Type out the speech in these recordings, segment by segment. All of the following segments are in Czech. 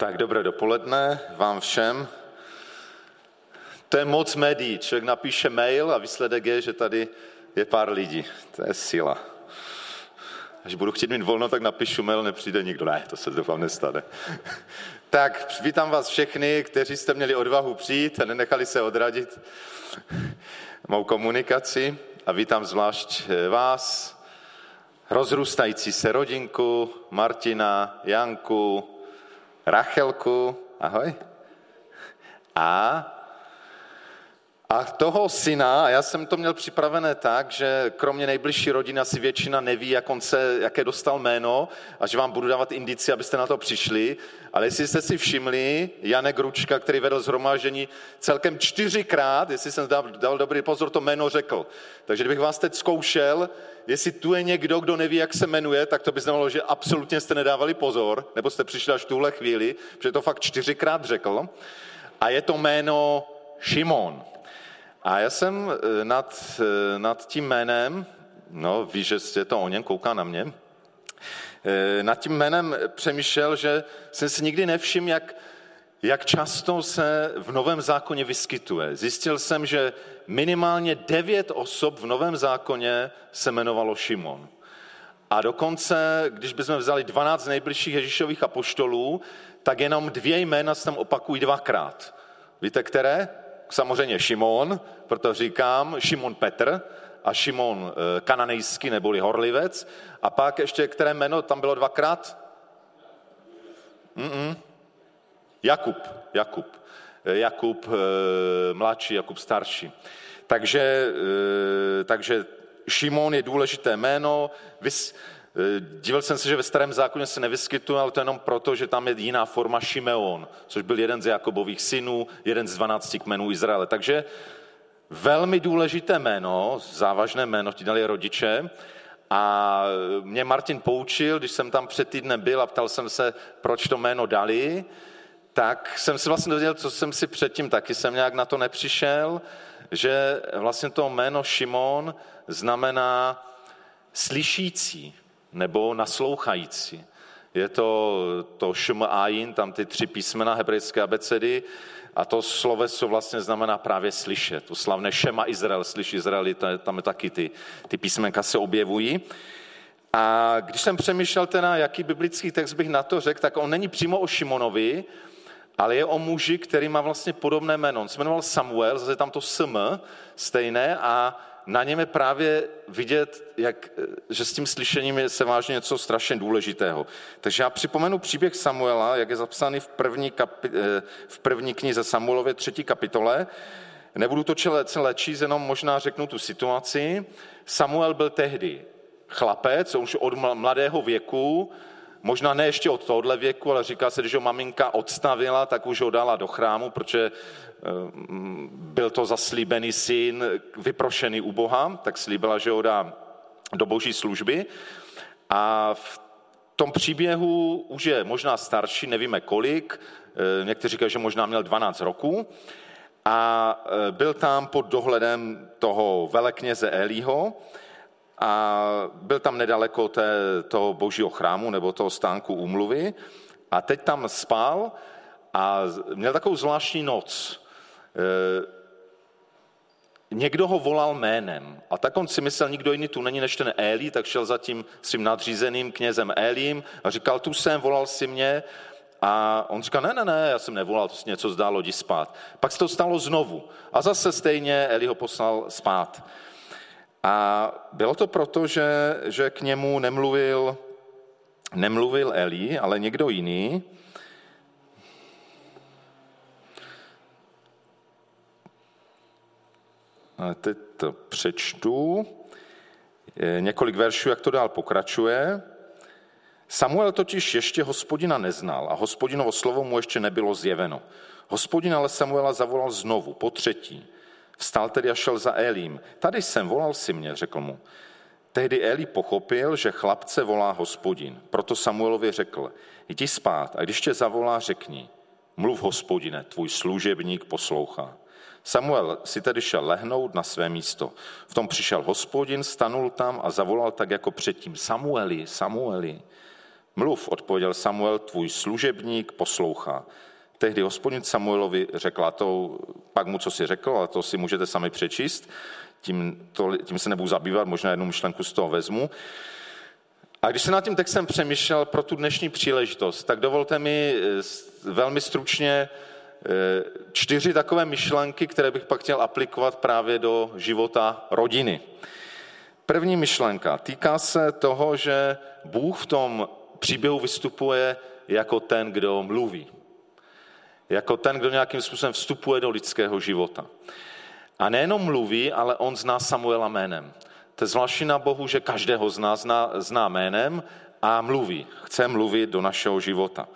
Tak dobré dopoledne vám všem. To je moc médií. Člověk napíše mail a výsledek je, že tady je pár lidí. To je síla. Až budu chtít mít volno, tak napíšu mail, nepřijde nikdo. Ne, to se doufám nestane. tak vítám vás všechny, kteří jste měli odvahu přijít a nenechali se odradit mou komunikaci. A vítám zvlášť vás, rozrůstající se rodinku, Martina, Janku, Rachelku, ahoj. A, a toho syna, já jsem to měl připravené tak, že kromě nejbližší rodiny asi většina neví, jak on se, jaké dostal jméno a že vám budu dávat indici, abyste na to přišli. Ale jestli jste si všimli, Janek Ručka, který vedl zhromáždění celkem čtyřikrát, jestli jsem dal, dal dobrý pozor, to jméno řekl. Takže kdybych vás teď zkoušel, jestli tu je někdo, kdo neví, jak se jmenuje, tak to by znamenalo, že absolutně jste nedávali pozor, nebo jste přišli až tuhle chvíli, protože to fakt čtyřikrát řekl. A je to jméno Šimon. A já jsem eh, nad, eh, nad tím jménem, no víš, že je to o něm, kouká na mě, eh, nad tím jménem přemýšlel, že jsem si nikdy nevšiml, jak, jak často se v Novém zákoně vyskytuje. Zjistil jsem, že minimálně devět osob v Novém zákoně se jmenovalo Šimon. A dokonce, když bychom vzali 12 nejbližších Ježíšových apoštolů, tak jenom dvě jména se tam opakují dvakrát. Víte, které? Samozřejmě Šimon, proto říkám Šimon Petr a Šimon eh, kananejský neboli horlivec. A pak ještě které jméno tam bylo dvakrát? Mm-mm. Jakub, Jakub. Eh, Jakub eh, mladší, Jakub starší. Takže, takže Šimon je důležité jméno. Díval jsem se, že ve starém zákoně se nevyskytuje, ale to jenom proto, že tam je jiná forma Šimeon, což byl jeden z Jakobových synů, jeden z 12 kmenů Izraele. Takže velmi důležité jméno, závažné jméno, ti dali rodiče. A mě Martin poučil, když jsem tam před týdnem byl a ptal jsem se, proč to jméno dali, tak jsem si vlastně dozvěděl, co jsem si předtím taky jsem nějak na to nepřišel, že vlastně to jméno Šimon znamená slyšící nebo naslouchající. Je to, to šm ayin, tam ty tři písmena hebrejské abecedy, a to sloveso vlastně znamená právě slyšet. To slavné Šema Izrael, slyš Izraeli, tam taky ty, ty písmenka se objevují. A když jsem přemýšlel teda, jaký biblický text bych na to řekl, tak on není přímo o Šimonovi, ale je o muži, který má vlastně podobné jméno. On se jmenoval Samuel, zase tam to sm stejné a na něm je právě vidět, jak, že s tím slyšením je se vážně něco strašně důležitého. Takže já připomenu příběh Samuela, jak je zapsaný v první, kapi, eh, v první knize Samuelově třetí kapitole. Nebudu to celé číst, jenom možná řeknu tu situaci. Samuel byl tehdy chlapec, už od mladého věku, Možná ne ještě od tohohle věku, ale říká se, že ho maminka odstavila, tak už ho dala do chrámu, protože eh, byl to zaslíbený syn, vyprošený u Boha, tak slíbila, že ho dá do boží služby. A v tom příběhu už je možná starší, nevíme kolik, eh, někteří říkají, že možná měl 12 roků, a eh, byl tam pod dohledem toho velekněze Elího, a byl tam nedaleko té, toho božího chrámu nebo toho stánku úmluvy a teď tam spal a měl takovou zvláštní noc. E, někdo ho volal jménem a tak on si myslel, nikdo jiný tu není než ten Eli, tak šel za tím svým nadřízeným knězem Elím a říkal, tu jsem, volal si mě a on říkal, ne, ne, ne, já jsem nevolal, to si něco zdálo, jdi spát. Pak se to stalo znovu a zase stejně Eli ho poslal spát. A bylo to proto, že, že k němu nemluvil, nemluvil Eli, ale někdo jiný. A teď to přečtu. Několik veršů, jak to dál pokračuje. Samuel totiž ještě hospodina neznal a hospodinovo slovo mu ještě nebylo zjeveno. Hospodin ale Samuela zavolal znovu, po třetí. Vstal tedy a šel za Elím. Tady jsem, volal si mě, řekl mu. Tehdy Eli pochopil, že chlapce volá hospodin. Proto Samuelovi řekl, jdi spát a když tě zavolá, řekni, mluv hospodine, tvůj služebník poslouchá. Samuel si tedy šel lehnout na své místo. V tom přišel hospodin, stanul tam a zavolal tak jako předtím, Samueli, Samueli. Mluv, odpověděl Samuel, tvůj služebník poslouchá. Tehdy hospodin Samuelovi řekla to, pak mu co si řekl, ale to si můžete sami přečíst, tím, to, tím se nebudu zabývat, možná jednu myšlenku z toho vezmu. A když se nad tím textem přemýšlel pro tu dnešní příležitost, tak dovolte mi eh, velmi stručně eh, čtyři takové myšlenky, které bych pak chtěl aplikovat právě do života rodiny. První myšlenka týká se toho, že Bůh v tom příběhu vystupuje jako ten, kdo mluví. Jako ten, kdo nějakým způsobem vstupuje do lidského života. A nejenom mluví, ale on zná Samuela jménem. To je zvláštní na Bohu, že každého z nás zná, zná jménem a mluví. Chce mluvit do našeho života.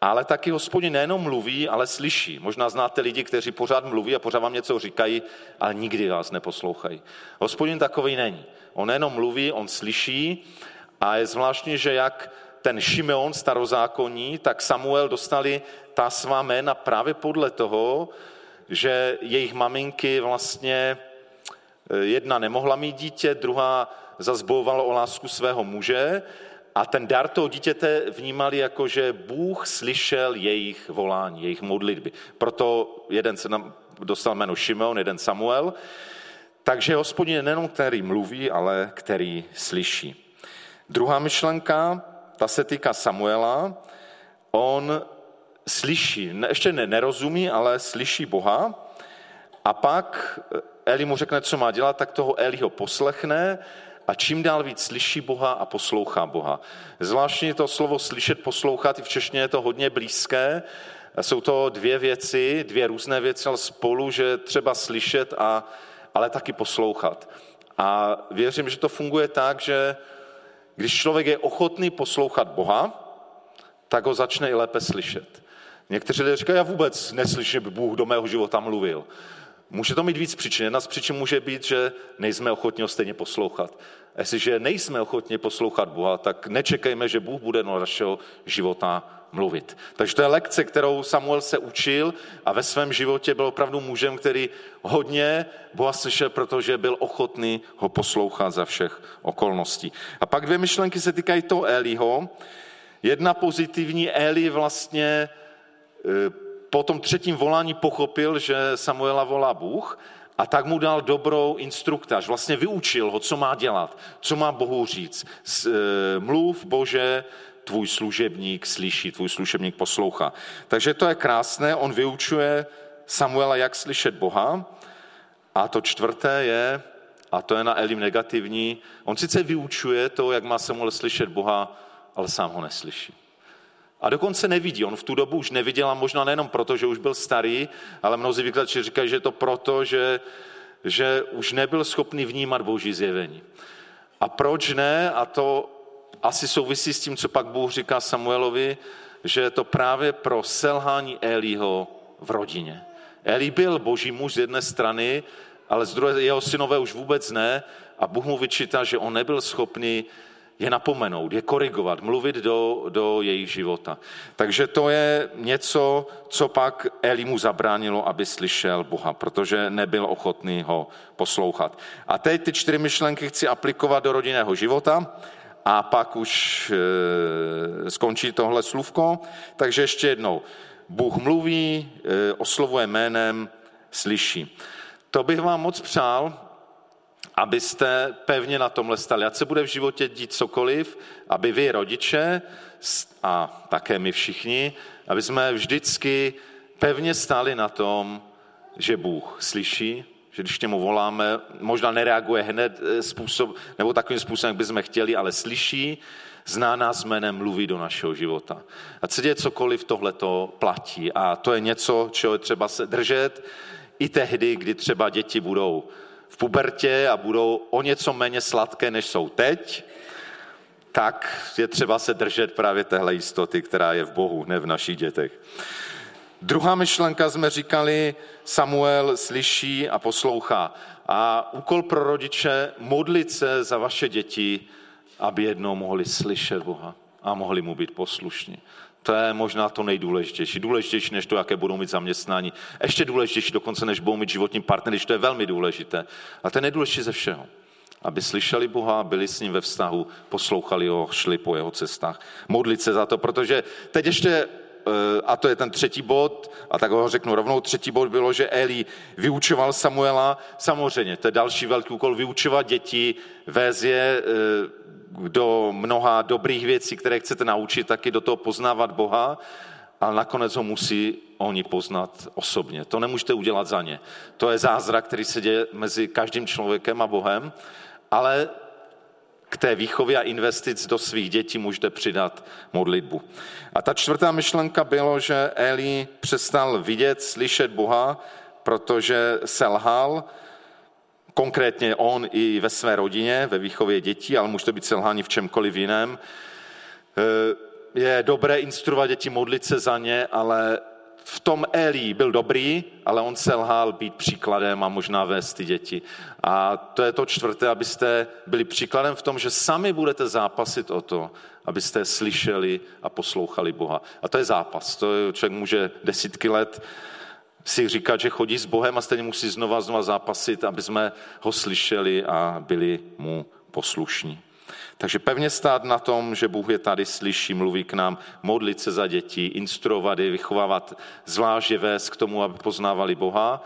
Ale taky hospodin nejenom mluví, ale slyší. Možná znáte lidi, kteří pořád mluví a pořád vám něco říkají, ale nikdy vás neposlouchají. Hospodin takový není. On nejenom mluví, on slyší a je zvláštní, že jak ten Šimeon starozákonní, tak Samuel dostali ta svá jména právě podle toho, že jejich maminky vlastně eh, jedna nemohla mít dítě, druhá zazbovala o lásku svého muže a ten dar toho dítěte vnímali jako, že Bůh slyšel jejich volání, jejich modlitby. Proto jeden se nám dostal jméno Šimeon, jeden Samuel. Takže hospodin je nejenom který mluví, ale který slyší. Druhá myšlenka, ta se týká Samuela. On slyší, ještě ne, nerozumí, ale slyší Boha. A pak Eli mu řekne, co má dělat, tak toho Eli ho poslechne a čím dál víc slyší Boha a poslouchá Boha. Zvláštně to slovo slyšet, poslouchat, i v češtině je to hodně blízké. Jsou to dvě věci, dvě různé věci, ale spolu, že třeba slyšet, a, ale taky poslouchat. A věřím, že to funguje tak, že když člověk je ochotný poslouchat Boha, tak ho začne i lépe slyšet. Někteří lidé říkají, já vůbec neslyším, že Bůh do mého života mluvil. Může to mít víc příčin. Jedna z příčin může být, že nejsme ochotni ho stejně poslouchat. A jestliže nejsme ochotni poslouchat Boha, tak nečekejme, že Bůh bude do našeho života mluvit. Takže to je lekce, kterou Samuel se učil a ve svém životě byl opravdu mužem, který hodně Boha slyšel, protože byl ochotný ho poslouchat za všech okolností. A pak dvě myšlenky se týkají toho Eliho. Jedna pozitivní, Eli vlastně e, po tom třetím volání pochopil, že Samuela volá Bůh a tak mu dal dobrou instruktaž, vlastně vyučil ho, co má dělat, co má Bohu říct. E, mluv, Bože, tvůj služebník slyší, tvůj služebník poslouchá. Takže to je krásné, on vyučuje Samuela, jak slyšet Boha. A to čtvrté je, a to je na Elim negativní, on sice vyučuje to, jak má Samuel slyšet Boha, ale sám ho neslyší. A dokonce nevidí. On v tu dobu už neviděl a možná nejenom proto, že už byl starý, ale mnozí vykladači říkají, že je to proto, že, že už nebyl schopný vnímat boží zjevení. A proč ne? A to asi souvisí s tím, co pak Bůh říká Samuelovi, že je to právě pro selhání Elího v rodině. Eli byl boží muž z jedné strany, ale z druhé jeho synové už vůbec ne a Bůh mu vyčítá, že on nebyl schopný je napomenout, je korigovat, mluvit do, do jejich života. Takže to je něco, co pak Eli mu zabránilo, aby slyšel Boha, protože nebyl ochotný ho poslouchat. A teď ty čtyři myšlenky chci aplikovat do rodinného života a pak už e, skončí tohle slůvko. Takže ještě jednou. Bůh mluví, e, oslovuje jménem, slyší. To bych vám moc přál, abyste pevně na tomhle stali. Ať se bude v životě dít cokoliv, aby vy rodiče a také my všichni, aby jsme vždycky pevně stáli na tom, že Bůh slyší, že když němu voláme, možná nereaguje hned eh, způsob, nebo takovým způsobem, jak bychom chtěli, ale slyší, zná nás jménem, mluví do našeho života. A co děje cokoliv, tohle to platí. A to je něco, čeho je třeba se držet i tehdy, kdy třeba děti budou v pubertě a budou o něco méně sladké, než jsou teď, tak je třeba se držet právě téhle jistoty, která je v Bohu, ne v našich dětech. Druhá myšlenka jsme říkali, Samuel slyší a poslouchá. A úkol pro rodiče, modlit se za vaše děti, aby jednou mohli slyšet Boha a mohli mu být poslušní. To je možná to nejdůležitější. Důležitější než to, jaké budou mít zaměstnání. Ještě důležitější dokonce, než budou mít životní partnery, to je velmi důležité. A to je nejdůležitější ze všeho. aby slyšeli Boha, byli s ním ve vztahu, poslouchali ho, šli po jeho cestách. Modlit se za to, protože teď ještě, eh, a to je ten třetí bod, a tak ho řeknu rovnou, třetí bod bylo, že Eli vyučoval Samuela, samozřejmě, to je další velký úkol, vyučovat děti, vést eh, do mnoha dobrých věcí, které chcete naučit, taky do toho poznávat Boha, ale nakonec ho musí oni poznat osobně. To nemůžete udělat za ně. To je zázrak, který se děje mezi každým člověkem a Bohem, ale k té výchově a investic do svých dětí můžete přidat modlitbu. A ta čtvrtá myšlenka bylo, že Eli přestal vidět, slyšet Boha, protože selhal, konkrétně on i ve své rodině, ve výchově dětí, ale může to být selhání v čemkoliv jiném. E, je dobré instruovat děti, modlit se za ně, ale v tom Eli byl dobrý, ale on selhal být příkladem a možná vést ty děti. A to je to čtvrté, abyste byli příkladem v tom, že sami budete zápasit o to, abyste slyšeli a poslouchali Boha. A to je zápas. To je, člověk může desítky let si říkat, že chodí s Bohem a stejně musí znova znova zápasit, aby jsme ho slyšeli a byli mu poslušní. Takže pevně stát na tom, že Bůh je tady, slyší, mluví k nám, modlit se za děti, instruovat je, vychovávat, zvlášť je vést k tomu, aby poznávali Boha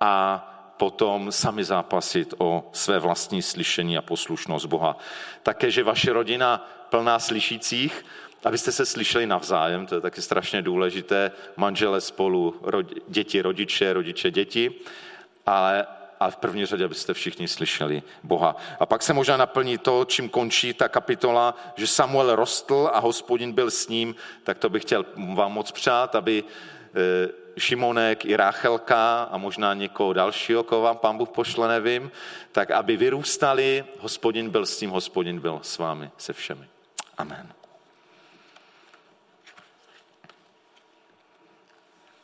a potom sami zápasit o své vlastní slyšení a poslušnost Boha. Také, že vaše rodina plná slyšících, abyste se slyšeli navzájem, to je taky strašně důležité, manžele spolu, děti, rodiče, rodiče, děti, ale ale v první řadě, abyste všichni slyšeli Boha. A pak se možná naplní to, čím končí ta kapitola, že Samuel rostl a hospodin byl s ním, tak to bych chtěl vám moc přát, aby e, Šimonek i Ráchelka a možná někoho dalšího, koho vám pán Bůh pošle, nevím, tak aby vyrůstali, hospodin byl s tím, hospodin byl s vámi, se všemi. Amen.